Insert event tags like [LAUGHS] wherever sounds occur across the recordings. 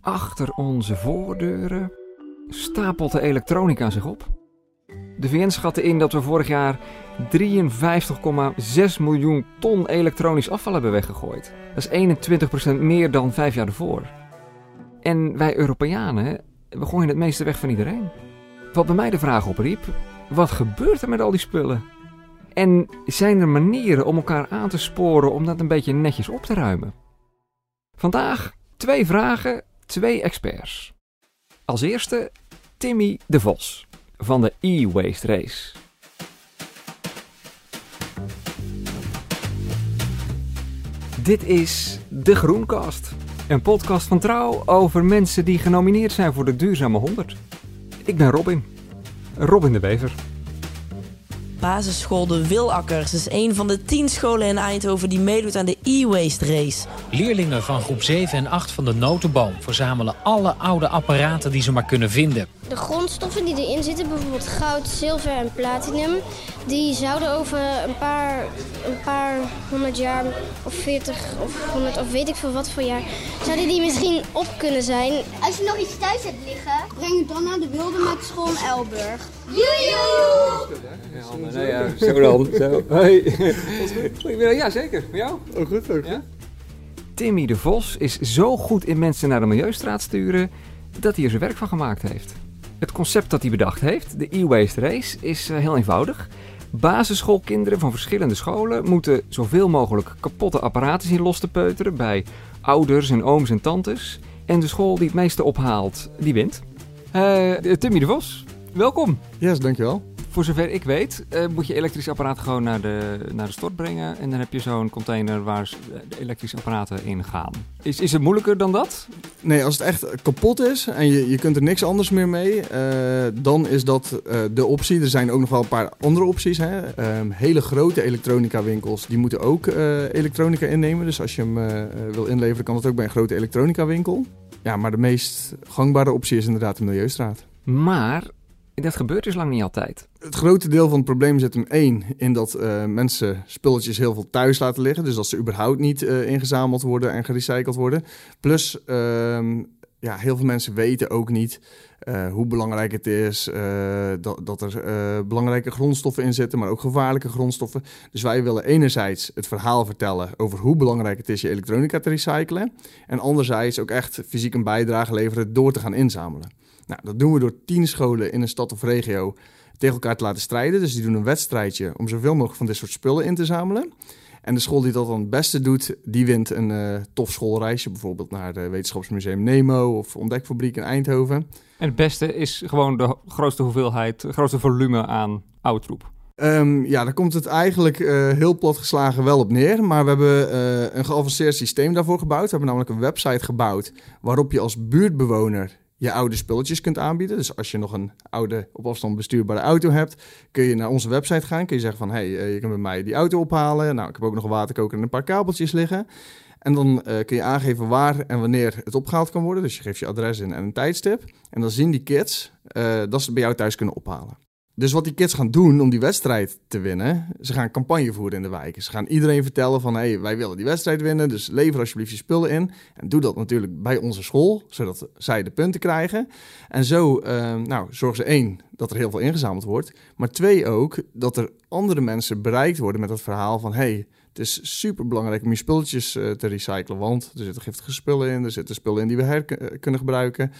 Achter onze voordeuren stapelt de elektronica zich op. De VN schatte in dat we vorig jaar 53,6 miljoen ton elektronisch afval hebben weggegooid. Dat is 21% meer dan vijf jaar ervoor. En wij Europeanen, we gooien het meeste weg van iedereen. Wat bij mij de vraag opriep, wat gebeurt er met al die spullen? En zijn er manieren om elkaar aan te sporen om dat een beetje netjes op te ruimen? Vandaag twee vragen, twee experts. Als eerste Timmy de Vos van de e-waste race. Dit is de Groencast, een podcast van Trouw over mensen die genomineerd zijn voor de Duurzame 100. Ik ben Robin, Robin de Bever. Basisschool De Wilakkers is een van de tien scholen in Eindhoven die meedoet aan de e-waste race. Leerlingen van groep 7 en 8 van de Notenboom verzamelen alle oude apparaten die ze maar kunnen vinden. De grondstoffen die erin zitten, bijvoorbeeld goud, zilver en platinum, die zouden over een paar, een paar honderd jaar of veertig of honderd of weet ik veel wat voor jaar, zouden die misschien op kunnen zijn. Als je nog iets thuis hebt liggen, breng het dan naar de wilde met school in Elburg. Nee, ja, [LAUGHS] zo dan. Zo. Hey. Ja, zeker. Met jou? Oh, goed, ook. Ja? Timmy de Vos is zo goed in mensen naar de milieustraat sturen dat hij er zijn werk van gemaakt heeft. Het concept dat hij bedacht heeft, de e-waste race, is eh, heel eenvoudig. Basisschoolkinderen van verschillende scholen moeten zoveel mogelijk kapotte apparaten zien los te peuteren bij ouders en ooms en tantes. En de school die het meeste ophaalt, die wint. Eh, Timmy de Vos, welkom. Yes, dankjewel. Voor zover ik weet, eh, moet je elektrisch apparaat gewoon naar de, naar de stort brengen. En dan heb je zo'n container waar de elektrische apparaten in gaan. Is, is het moeilijker dan dat? Nee, als het echt kapot is en je, je kunt er niks anders meer mee, eh, dan is dat eh, de optie. Er zijn ook nog wel een paar andere opties. Hè. Ehm, hele grote elektronica winkels, die moeten ook elektronica innemen. Dus als je hem wil inleveren, kan dat ook bij een grote elektronica winkel. Ja, maar de meest gangbare optie is inderdaad de Milieustraat. Maar dat gebeurt dus lang niet altijd. Het grote deel van het probleem zit hem één in dat eh, mensen spulletjes heel veel thuis laten liggen. Dus dat ze überhaupt niet eh, ingezameld worden en gerecycled worden. Plus, ehm, ja, heel veel mensen weten ook niet eh, hoe belangrijk het is. dat, dat er belangrijke grondstoffen in zitten, maar ook gevaarlijke grondstoffen. Dus wij willen enerzijds het verhaal vertellen over hoe belangrijk het is je elektronica te recyclen. En anderzijds ook echt fysiek een bijdrage leveren door te gaan inzamelen. Nou, dat doen we door tien scholen in een stad of regio tegen elkaar te laten strijden. Dus die doen een wedstrijdje om zoveel mogelijk van dit soort spullen in te zamelen. En de school die dat dan het beste doet, die wint een eh, tof schoolreisje. Bijvoorbeeld naar het Wetenschapsmuseum Nemo of Ontdekfabriek in Eindhoven. En het beste is gewoon de grootste hoeveelheid, het grootste volume aan oude troep. Ehm, ja, daar komt het eigenlijk eh, heel plat geslagen wel op neer. Maar we hebben eh, een geavanceerd systeem daarvoor gebouwd. We hebben namelijk een website gebouwd waarop je als buurtbewoner je oude spulletjes kunt aanbieden. Dus als je nog een oude op afstand bestuurbare auto hebt, kun je naar onze website gaan. Kun je zeggen van, hey, eh, je kunt bij mij die auto ophalen. Nou, ik heb ook nog een waterkoker en een paar kabeltjes liggen. En dan eh, kun je aangeven waar en wanneer het opgehaald kan worden. Dus je geeft je adres in en een tijdstip. En dan zien die kids eh, dat ze het bij jou thuis kunnen ophalen. Dus wat die kids gaan doen om die wedstrijd te winnen, ze gaan campagne voeren in de wijken. Ze gaan iedereen vertellen van, hé, hey, wij willen die wedstrijd winnen, dus lever alsjeblieft je spullen in. En doe dat natuurlijk bij onze school, zodat zij de punten krijgen. En zo eh, nou, zorgen ze één, dat er heel veel ingezameld wordt. Maar twee ook, dat er andere mensen bereikt worden met het verhaal van, hé, hey, het is super belangrijk om je spulletjes eh, te recyclen, want er zitten giftige spullen in, er zitten spullen in die we her kunnen gebruiken.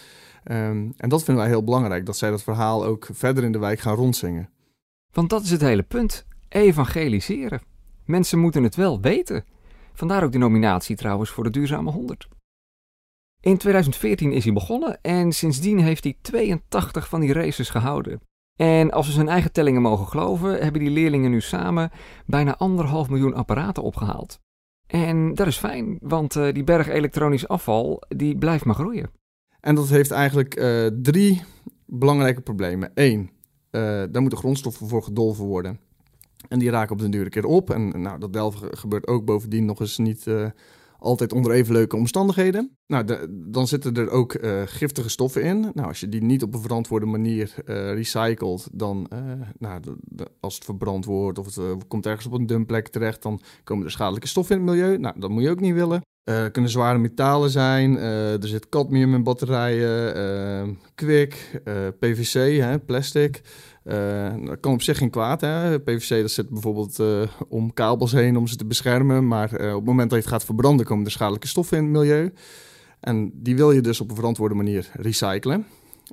Ehm, en dat vinden wij heel belangrijk, dat zij dat verhaal ook verder in de wijk gaan rondzingen. Want dat is het hele punt. Evangeliseren. Mensen moeten het wel weten. Vandaar ook de nominatie trouwens voor de Duurzame 100. In 2014 is hij begonnen en sindsdien heeft hij 82 van die races gehouden. En als we zijn eigen tellingen mogen geloven, hebben die leerlingen nu samen bijna anderhalf miljoen apparaten opgehaald. En dat is fijn, want eh, die berg elektronisch afval die blijft maar groeien. En dat heeft eigenlijk eh, drie belangrijke problemen. Eén, eh, daar moeten grondstoffen voor gedolven worden. En die raken op den duur een keer op. En nou, dat delven gebeurt ook bovendien nog eens niet eh, altijd onder even leuke omstandigheden. Nou, de- dan zitten er ook giftige stoffen in. Nou, als je die niet op een verantwoorde manier eh, recycelt, dan, nou, de- de- als het verbrand wordt of het komt ergens op een dumpplek terecht, dan komen er schadelijke stoffen in het milieu. Nou, dat moet je ook niet willen. Uh, kunnen zware metalen zijn, er zit cadmium in batterijen, kwik, PVC, hè, plastic. dat kan op zich geen kwaad. Hè. PVC dat zit bijvoorbeeld om kabels heen om ze te beschermen. Maar op het moment dat je het gaat verbranden komen er schadelijke stoffen in het milieu. En die wil je dus op een verantwoorde manier recyclen.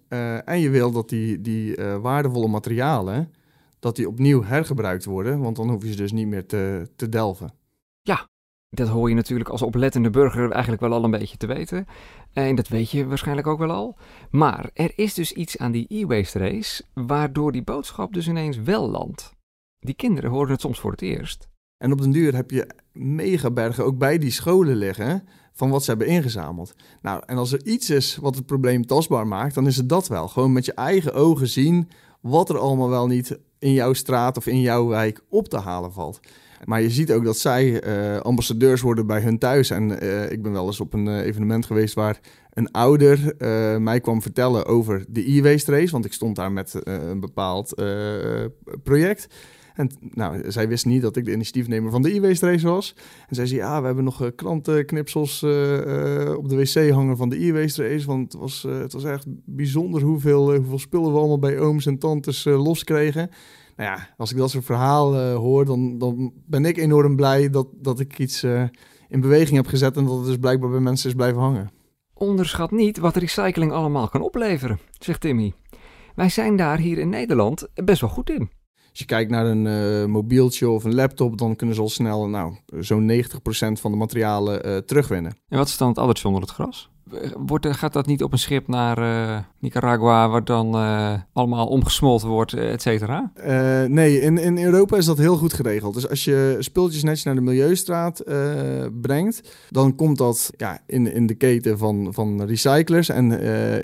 Uh, en je wil dat die, die uh, waardevolle materialen, dat die opnieuw hergebruikt worden, want dan hoef je ze dus niet meer te, te delven. Dat hoor je natuurlijk als oplettende burger eigenlijk wel al een beetje te weten. En dat weet je waarschijnlijk ook wel al. Maar er is dus iets aan die e-waste race, waardoor die boodschap dus ineens wel landt. Die kinderen horen het soms voor het eerst. En op den duur heb je megabergen ook bij die scholen liggen van wat ze hebben ingezameld. Nou, en als er iets is wat het probleem tastbaar maakt, dan is het dat wel. Gewoon met je eigen ogen zien wat er allemaal wel niet in jouw straat of in jouw wijk op te halen valt. Maar je ziet ook dat zij uh, ambassadeurs worden bij hun thuis. En uh, ik ben wel eens op een uh, evenement geweest waar een ouder mij kwam vertellen over de e-waste race. Want ik stond daar met een bepaald project. En nou, zij wist niet dat ik de initiatiefnemer van de e-waste race was. En zij zei, ja, we hebben nog krantenknipsels op de wc hangen van de e-waste race. Want het was, het was echt bijzonder hoeveel, hoeveel spullen we allemaal bij ooms en tantes los kregen. Nou ja, als ik dat soort verhaal hoor, dan, dan ben ik enorm blij dat, dat ik iets in beweging heb gezet en dat het dus blijkbaar bij mensen is blijven hangen. Onderschat niet wat recycling allemaal kan opleveren, zegt Timmy. Wij zijn daar hier in Nederland best wel goed in. Als je kijkt naar een uh, mobieltje of een laptop, dan kunnen ze al snel nou, zo'n 90% van de materialen uh, terugwinnen. En wat is dan het addertje onder het gras? Wordt, gaat dat niet op een schip naar uh, Nicaragua, waar dan allemaal omgesmolten wordt, et cetera? nee, in, in Europa is dat heel goed geregeld. Dus als je spulletjes netjes naar de Milieustraat brengt, dan komt dat ja, in, in de keten van, van recyclers. En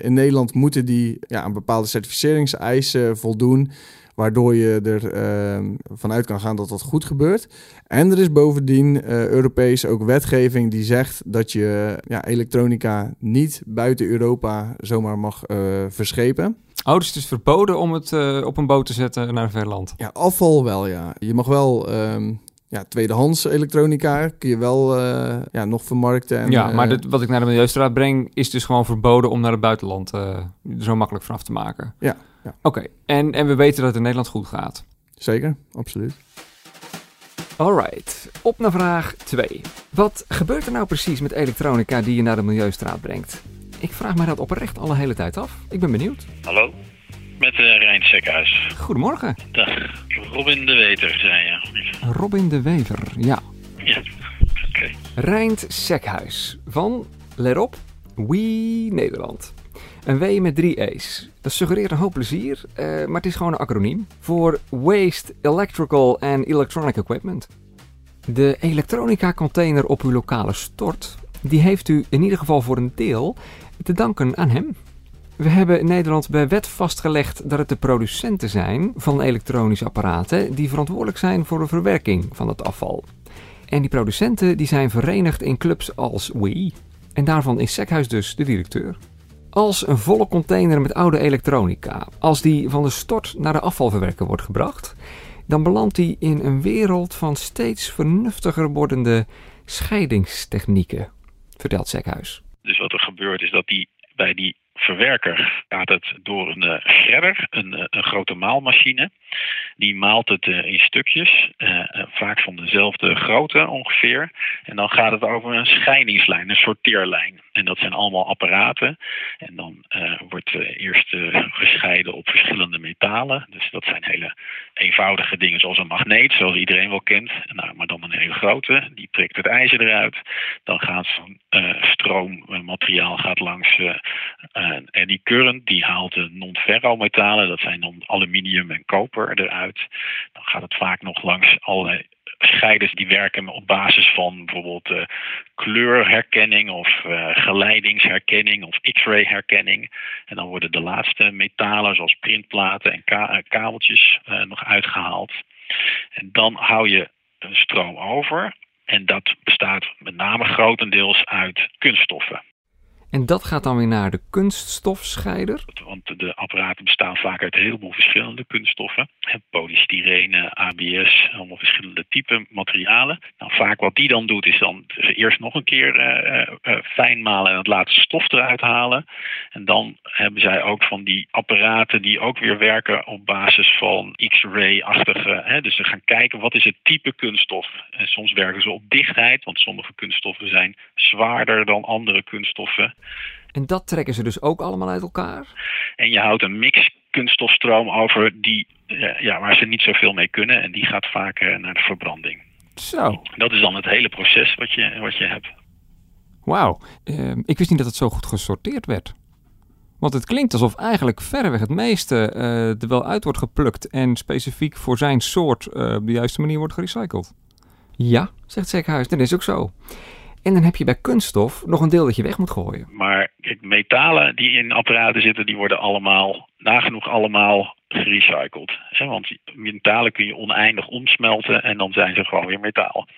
in Nederland moeten die ja, aan bepaalde certificeringseisen voldoen waardoor je er uh, vanuit kan gaan dat dat goed gebeurt. En er is bovendien uh, Europees ook wetgeving die zegt dat je ja, elektronica niet buiten Europa zomaar mag uh, verschepen. Oh, dus het is verboden om het uh, op een boot te zetten naar een ver land? Ja, afval wel, ja. Je mag wel... Um, ja, tweedehands elektronica kun je wel uh, ja, nog vermarkten. En, ja, maar dit, wat ik naar de Milieustraat breng, is dus gewoon verboden om naar het buitenland uh, zo makkelijk vanaf te maken. Ja. Ja. Oké, en, en we weten dat het in Nederland goed gaat. Zeker, absoluut. Alright, op naar vraag 2. Wat gebeurt er nou precies met elektronica die je naar de Milieustraat brengt? Ik vraag me dat oprecht al een hele tijd af. Ik ben benieuwd. Hallo, met uh, Rijn Sekhuis. Goedemorgen. Dag, Robin de Weter, zei je. Robin de Wever, ja. Ja, oké. Okay. Rijnt Sekhuis van, let op, We Nederland. Een W met drie E's. Dat suggereert een hoop plezier, uh, maar het is gewoon een acroniem voor Waste Electrical and Electronic Equipment. De elektronica container op uw lokale stort, die heeft u in ieder geval voor een deel te danken aan hem. We hebben in Nederland bij wet vastgelegd dat het de producenten zijn van elektronische apparaten die verantwoordelijk zijn voor de verwerking van het afval. En die producenten die zijn verenigd in clubs als We. En daarvan is Sekhuis dus de directeur. Als een volle container met oude elektronica, als die van de stort naar de afvalverwerker wordt gebracht, dan belandt die in een wereld van steeds vernuftiger wordende scheidingstechnieken, vertelt Sekhuis. Dus wat er gebeurt is dat die bij die verwerker gaat het door een uh, shredder, een, uh, een, grote maalmachine. Die maalt het uh, in stukjes, vaak van dezelfde grootte ongeveer. En dan gaat het over een scheidingslijn, een sorteerlijn. En dat zijn allemaal apparaten. En dan wordt eerst gescheiden op verschillende metalen. Dus dat zijn hele eenvoudige dingen zoals een magneet, zoals iedereen wel kent. Nou, maar dan een hele grote, die trekt het ijzer eruit. Dan gaat zo'n stroommateriaal gaat langs en, en die current die haalt de non-ferrometalen, dat zijn dan aluminium en koper eruit. Dan gaat het vaak nog langs allerlei scheiders die werken op basis van bijvoorbeeld uh, kleurherkenning of uh, geleidingsherkenning of x-ray herkenning. En dan worden de laatste metalen zoals printplaten en uh, kabeltjes nog uitgehaald. En dan hou je een stroom over en dat bestaat met name grotendeels uit kunststoffen. En dat gaat dan weer naar de kunststofscheider? Want de apparaten bestaan vaak uit een heleboel verschillende kunststoffen. Polystyrene, ABS, allemaal verschillende typen materialen. Nou, vaak wat die dan doet is dan eerst nog een keer uh, uh, fijn malen en het laatste stof eruit halen. En dan hebben zij ook van die apparaten die ook weer werken op basis van X-ray-achtige. Dus ze gaan kijken wat is het type kunststof. En soms werken ze op dichtheid, want sommige kunststoffen zijn zwaarder dan andere kunststoffen. En dat trekken ze dus ook allemaal uit elkaar? En je houdt een mix kunststofstroom over die, ja, waar ze niet zoveel mee kunnen. En die gaat vaak naar de verbranding. Zo. Dat is dan het hele proces wat je, wat je hebt. Wauw, uh, ik wist niet dat het zo goed gesorteerd werd. Want het klinkt alsof eigenlijk verreweg het meeste uh, er wel uit wordt geplukt en specifiek voor zijn soort uh, op de juiste manier wordt gerecycled. Ja, zegt Zekhuis, dat is ook zo. En dan heb je bij kunststof nog een deel dat je weg moet gooien. Maar kijk, metalen die in apparaten zitten, die worden allemaal, nagenoeg allemaal gerecycled. Want metalen kun je oneindig omsmelten en dan zijn ze gewoon weer metaal.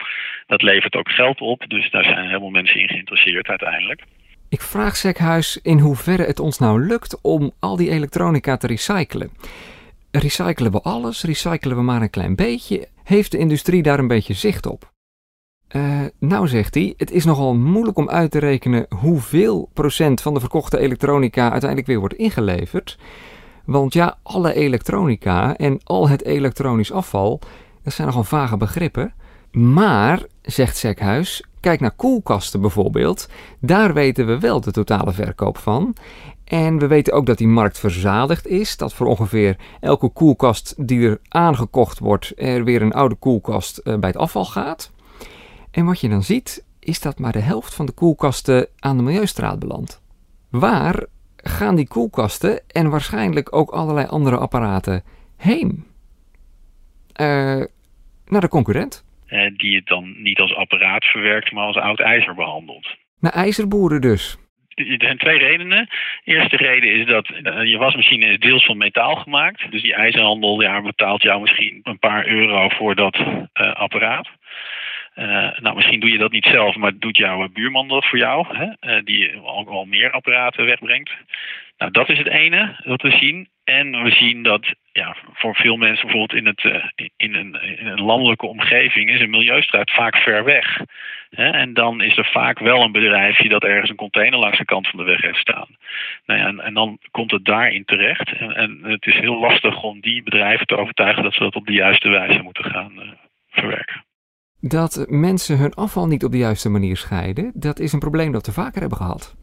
Dat levert ook geld op, dus daar zijn helemaal mensen in geïnteresseerd uiteindelijk. Ik vraag Zekhuis in hoeverre het ons nou lukt om al die elektronica te recyclen. Recyclen we alles? Recyclen we maar een klein beetje? Heeft de industrie daar een beetje zicht op? Uh, nou zegt hij, het is nogal moeilijk om uit te rekenen hoeveel procent van de verkochte elektronica uiteindelijk weer wordt ingeleverd. Want ja, alle elektronica en al het elektronisch afval, dat zijn nogal vage begrippen. Maar, zegt Zekhuis, kijk naar koelkasten bijvoorbeeld. Daar weten we wel de totale verkoop van. En we weten ook dat die markt verzadigd is. Dat voor ongeveer elke koelkast die er aangekocht wordt, er weer een oude koelkast eh, bij het afval gaat. En wat je dan ziet, is dat maar de helft van de koelkasten aan de milieustraat belandt. Waar gaan die koelkasten en waarschijnlijk ook allerlei andere apparaten heen? Uh, naar de concurrent. Uh, die het dan niet als apparaat verwerkt, maar als oud ijzer behandelt. Naar ijzerboeren dus. Er zijn twee redenen. De eerste reden is dat uh, je wasmachine is deels van metaal gemaakt. Dus die ijzerhandel ja, betaalt jou misschien een paar euro voor dat apparaat. Uh, nou, misschien doe je dat niet zelf, maar doet jouw buurman dat voor jou, hè? Uh, die ook al meer apparaten wegbrengt. Nou, dat is het ene dat we zien. En we zien dat ja, voor veel mensen bijvoorbeeld in, het, uh, in, een, in een landelijke omgeving is een milieustraat vaak ver weg. Hè? En dan is er vaak wel een bedrijfje dat ergens een container langs de kant van de weg heeft staan. Nou ja, en, en, dan komt het daarin terecht. En, en, het is heel lastig om die bedrijven te overtuigen dat ze dat op de juiste wijze moeten gaan verwerken. Dat mensen hun afval niet op de juiste manier scheiden, dat is een probleem dat we vaker hebben gehad.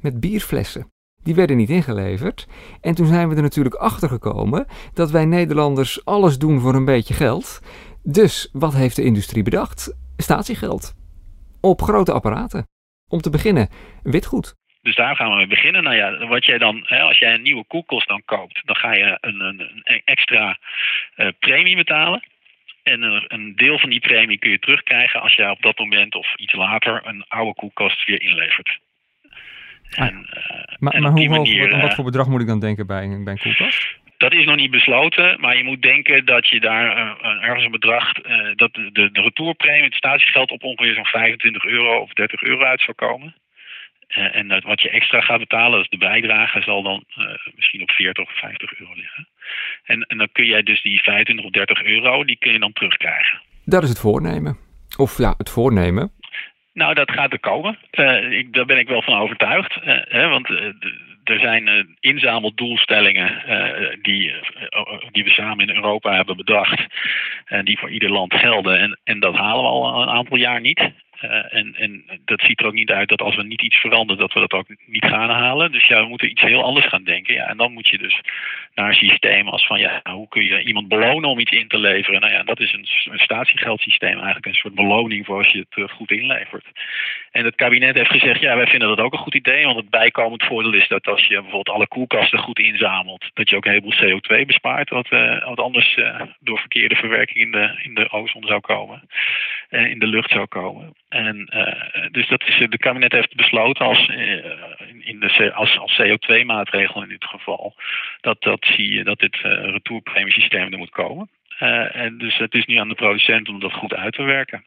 Met bierflessen. Die werden niet ingeleverd. En toen zijn we er natuurlijk achter gekomen dat wij Nederlanders alles doen voor een beetje geld. Dus wat heeft de industrie bedacht? Statiegeld. Op grote apparaten. Om te beginnen, witgoed. Dus daar gaan we mee beginnen. Nou ja, wat jij dan, hè, als jij een nieuwe koelkast dan koopt, dan ga je een, een, een extra uh, premie betalen. En een deel van die premie kun je terugkrijgen als jij op dat moment of iets later een oude koelkast weer inlevert. Ah, en, uh, maar, en maar hoe manier, hoog, wat, voor bedrag moet ik dan denken bij, bij een koelkast? Dat is nog niet besloten, maar je moet denken dat je daar uh, ergens een bedrag, dat de, de, de retourpremie, het statiegeld op ongeveer zo'n 25 euro of 30 euro uit zou komen. Uh, en dat wat je extra gaat betalen, dus de bijdrage, zal dan misschien op 40 of 50 euro liggen. En, en dan kun jij dus die 25 of 30 euro, die kun je dan terugkrijgen. Dat is het voornemen. Of ja, het voornemen. Nou, dat gaat er komen. Uh, ik, daar ben ik wel van overtuigd. Hè, want er zijn inzameldoelstellingen die, die we samen in Europa hebben bedacht. En die voor ieder land gelden. En, en dat halen we al een aantal jaar niet. Uh, en, en dat ziet er ook niet uit dat als we niet iets veranderen, dat we dat ook niet gaan halen. Dus ja, we moeten iets heel anders gaan denken. Ja, en dan moet je dus naar een systeem als van ja, hoe kun je iemand belonen om iets in te leveren? Nou ja, dat is een, een statiegeldsysteem, eigenlijk een soort beloning voor als je het uh, goed inlevert. En het kabinet heeft gezegd, ja, wij vinden dat ook een goed idee. Want het bijkomend voordeel is dat als je bijvoorbeeld alle koelkasten goed inzamelt, dat je ook een heleboel CO2 bespaart, wat, uh, wat anders door verkeerde verwerking in de, in de ozon zou komen, in de lucht zou komen. En uh, dus dat is, de kabinet heeft besloten als, uh, in de, als, als CO2-maatregel in dit geval, dat, dat, zie je, dat dit uh, retourpremiesysteem er moet komen. en dus het is nu aan de producent om dat goed uit te werken.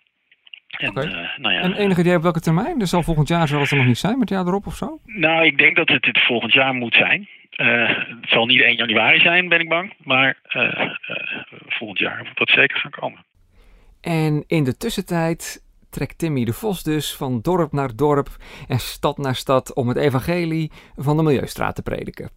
En, Oké. eh, nou ja, En enig idee op welke termijn? Dus zal volgend jaar zal het er nog niet zijn, met het jaar erop of zo? Nou, ik denk dat het dit volgend jaar moet zijn. Eh, het zal niet 1 januari zijn, ben ik bang. Maar eh, eh, volgend jaar moet dat zeker gaan komen. En in de tussentijd trekt Timmy de Vos dus van dorp naar dorp en stad naar stad om het evangelie van de Milieustraat te prediken.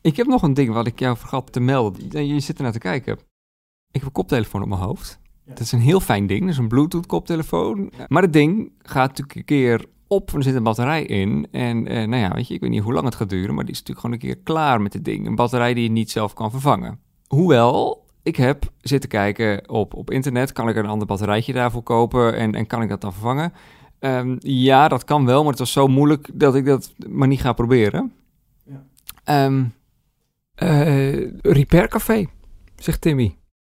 Ik heb nog een ding wat ik jou vergat te melden. Je zit er naar te kijken. Ik heb een koptelefoon op mijn hoofd. Dat is een heel fijn ding, dat is een Bluetooth koptelefoon. Maar het ding gaat natuurlijk een keer op, er zit een batterij in. En eh, nou ja, weet je, ik weet niet hoe lang het gaat duren, maar die is natuurlijk gewoon een keer klaar met het ding. Een batterij die je niet zelf kan vervangen. Hoewel, ik heb zitten kijken op, op internet, kan ik een ander batterijtje daarvoor kopen en, en kan ik dat dan vervangen? Ehm, ja, dat kan wel, maar het was zo moeilijk dat ik dat maar niet ga proberen. Ehm eh, Repair Café, zegt Timmy.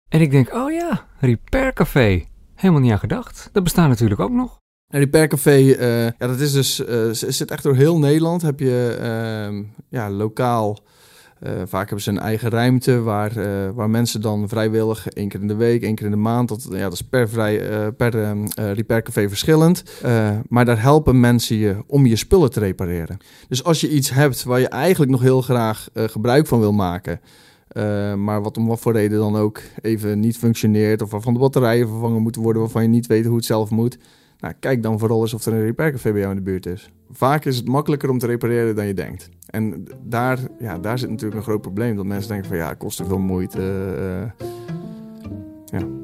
En ik denk, oh ja, Repair Café. Helemaal niet aan gedacht. Dat bestaat natuurlijk ook nog. En Repair Café, eh, ja, dat is dus, z- zit echt door heel Nederland. Heb je ehm, ja, lokaal, vaak hebben ze een eigen ruimte waar, eh, waar mensen dan vrijwillig één keer in de week, één keer in de maand, dat, ja, dat is per, vrij, eh, per ehm, eh, Repair Café verschillend. Eh, maar daar helpen mensen je om je spullen te repareren. Dus als je iets hebt waar je eigenlijk nog heel graag eh, gebruik van wil maken, eh, maar wat om wat voor reden dan ook even niet functioneert, of waarvan de batterijen vervangen moeten worden, waarvan je niet weet hoe het zelf moet. Nou, kijk dan vooral eens of er een repaircafé bij jou in de buurt is. Vaak is het makkelijker om te repareren dan je denkt. En daar, ja, daar zit natuurlijk een groot probleem. Dat mensen denken van ja, het kost te veel moeite. eh, ja.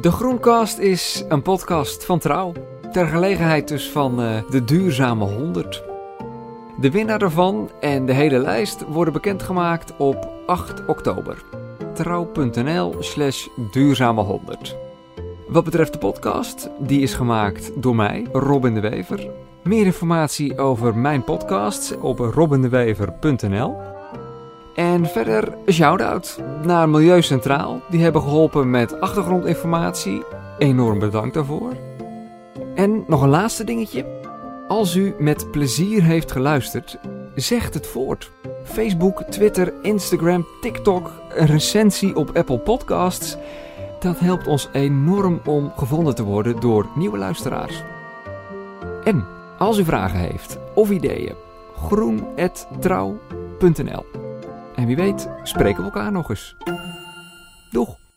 De Groencast is een podcast van Trouw. Ter gelegenheid dus van eh, de Duurzame 100. De winnaar ervan en de hele lijst worden bekendgemaakt op 8 oktober. Trouw.nl slash duurzame 100. Wat betreft de podcast, die is gemaakt door mij, Robin de Wever. Meer informatie over mijn podcasts op robindewever.nl. En verder een shout-out naar Milieu Centraal. Die hebben geholpen met achtergrondinformatie. Enorm bedankt daarvoor. En nog een laatste dingetje. Als u met plezier heeft geluisterd, zegt het voort. Facebook, Twitter, Instagram, TikTok, een recensie op Apple Podcasts. Dat helpt ons enorm om gevonden te worden door nieuwe luisteraars. En als u vragen heeft of ideeën, groen.trouw.nl En wie weet spreken we elkaar nog eens. Doeg!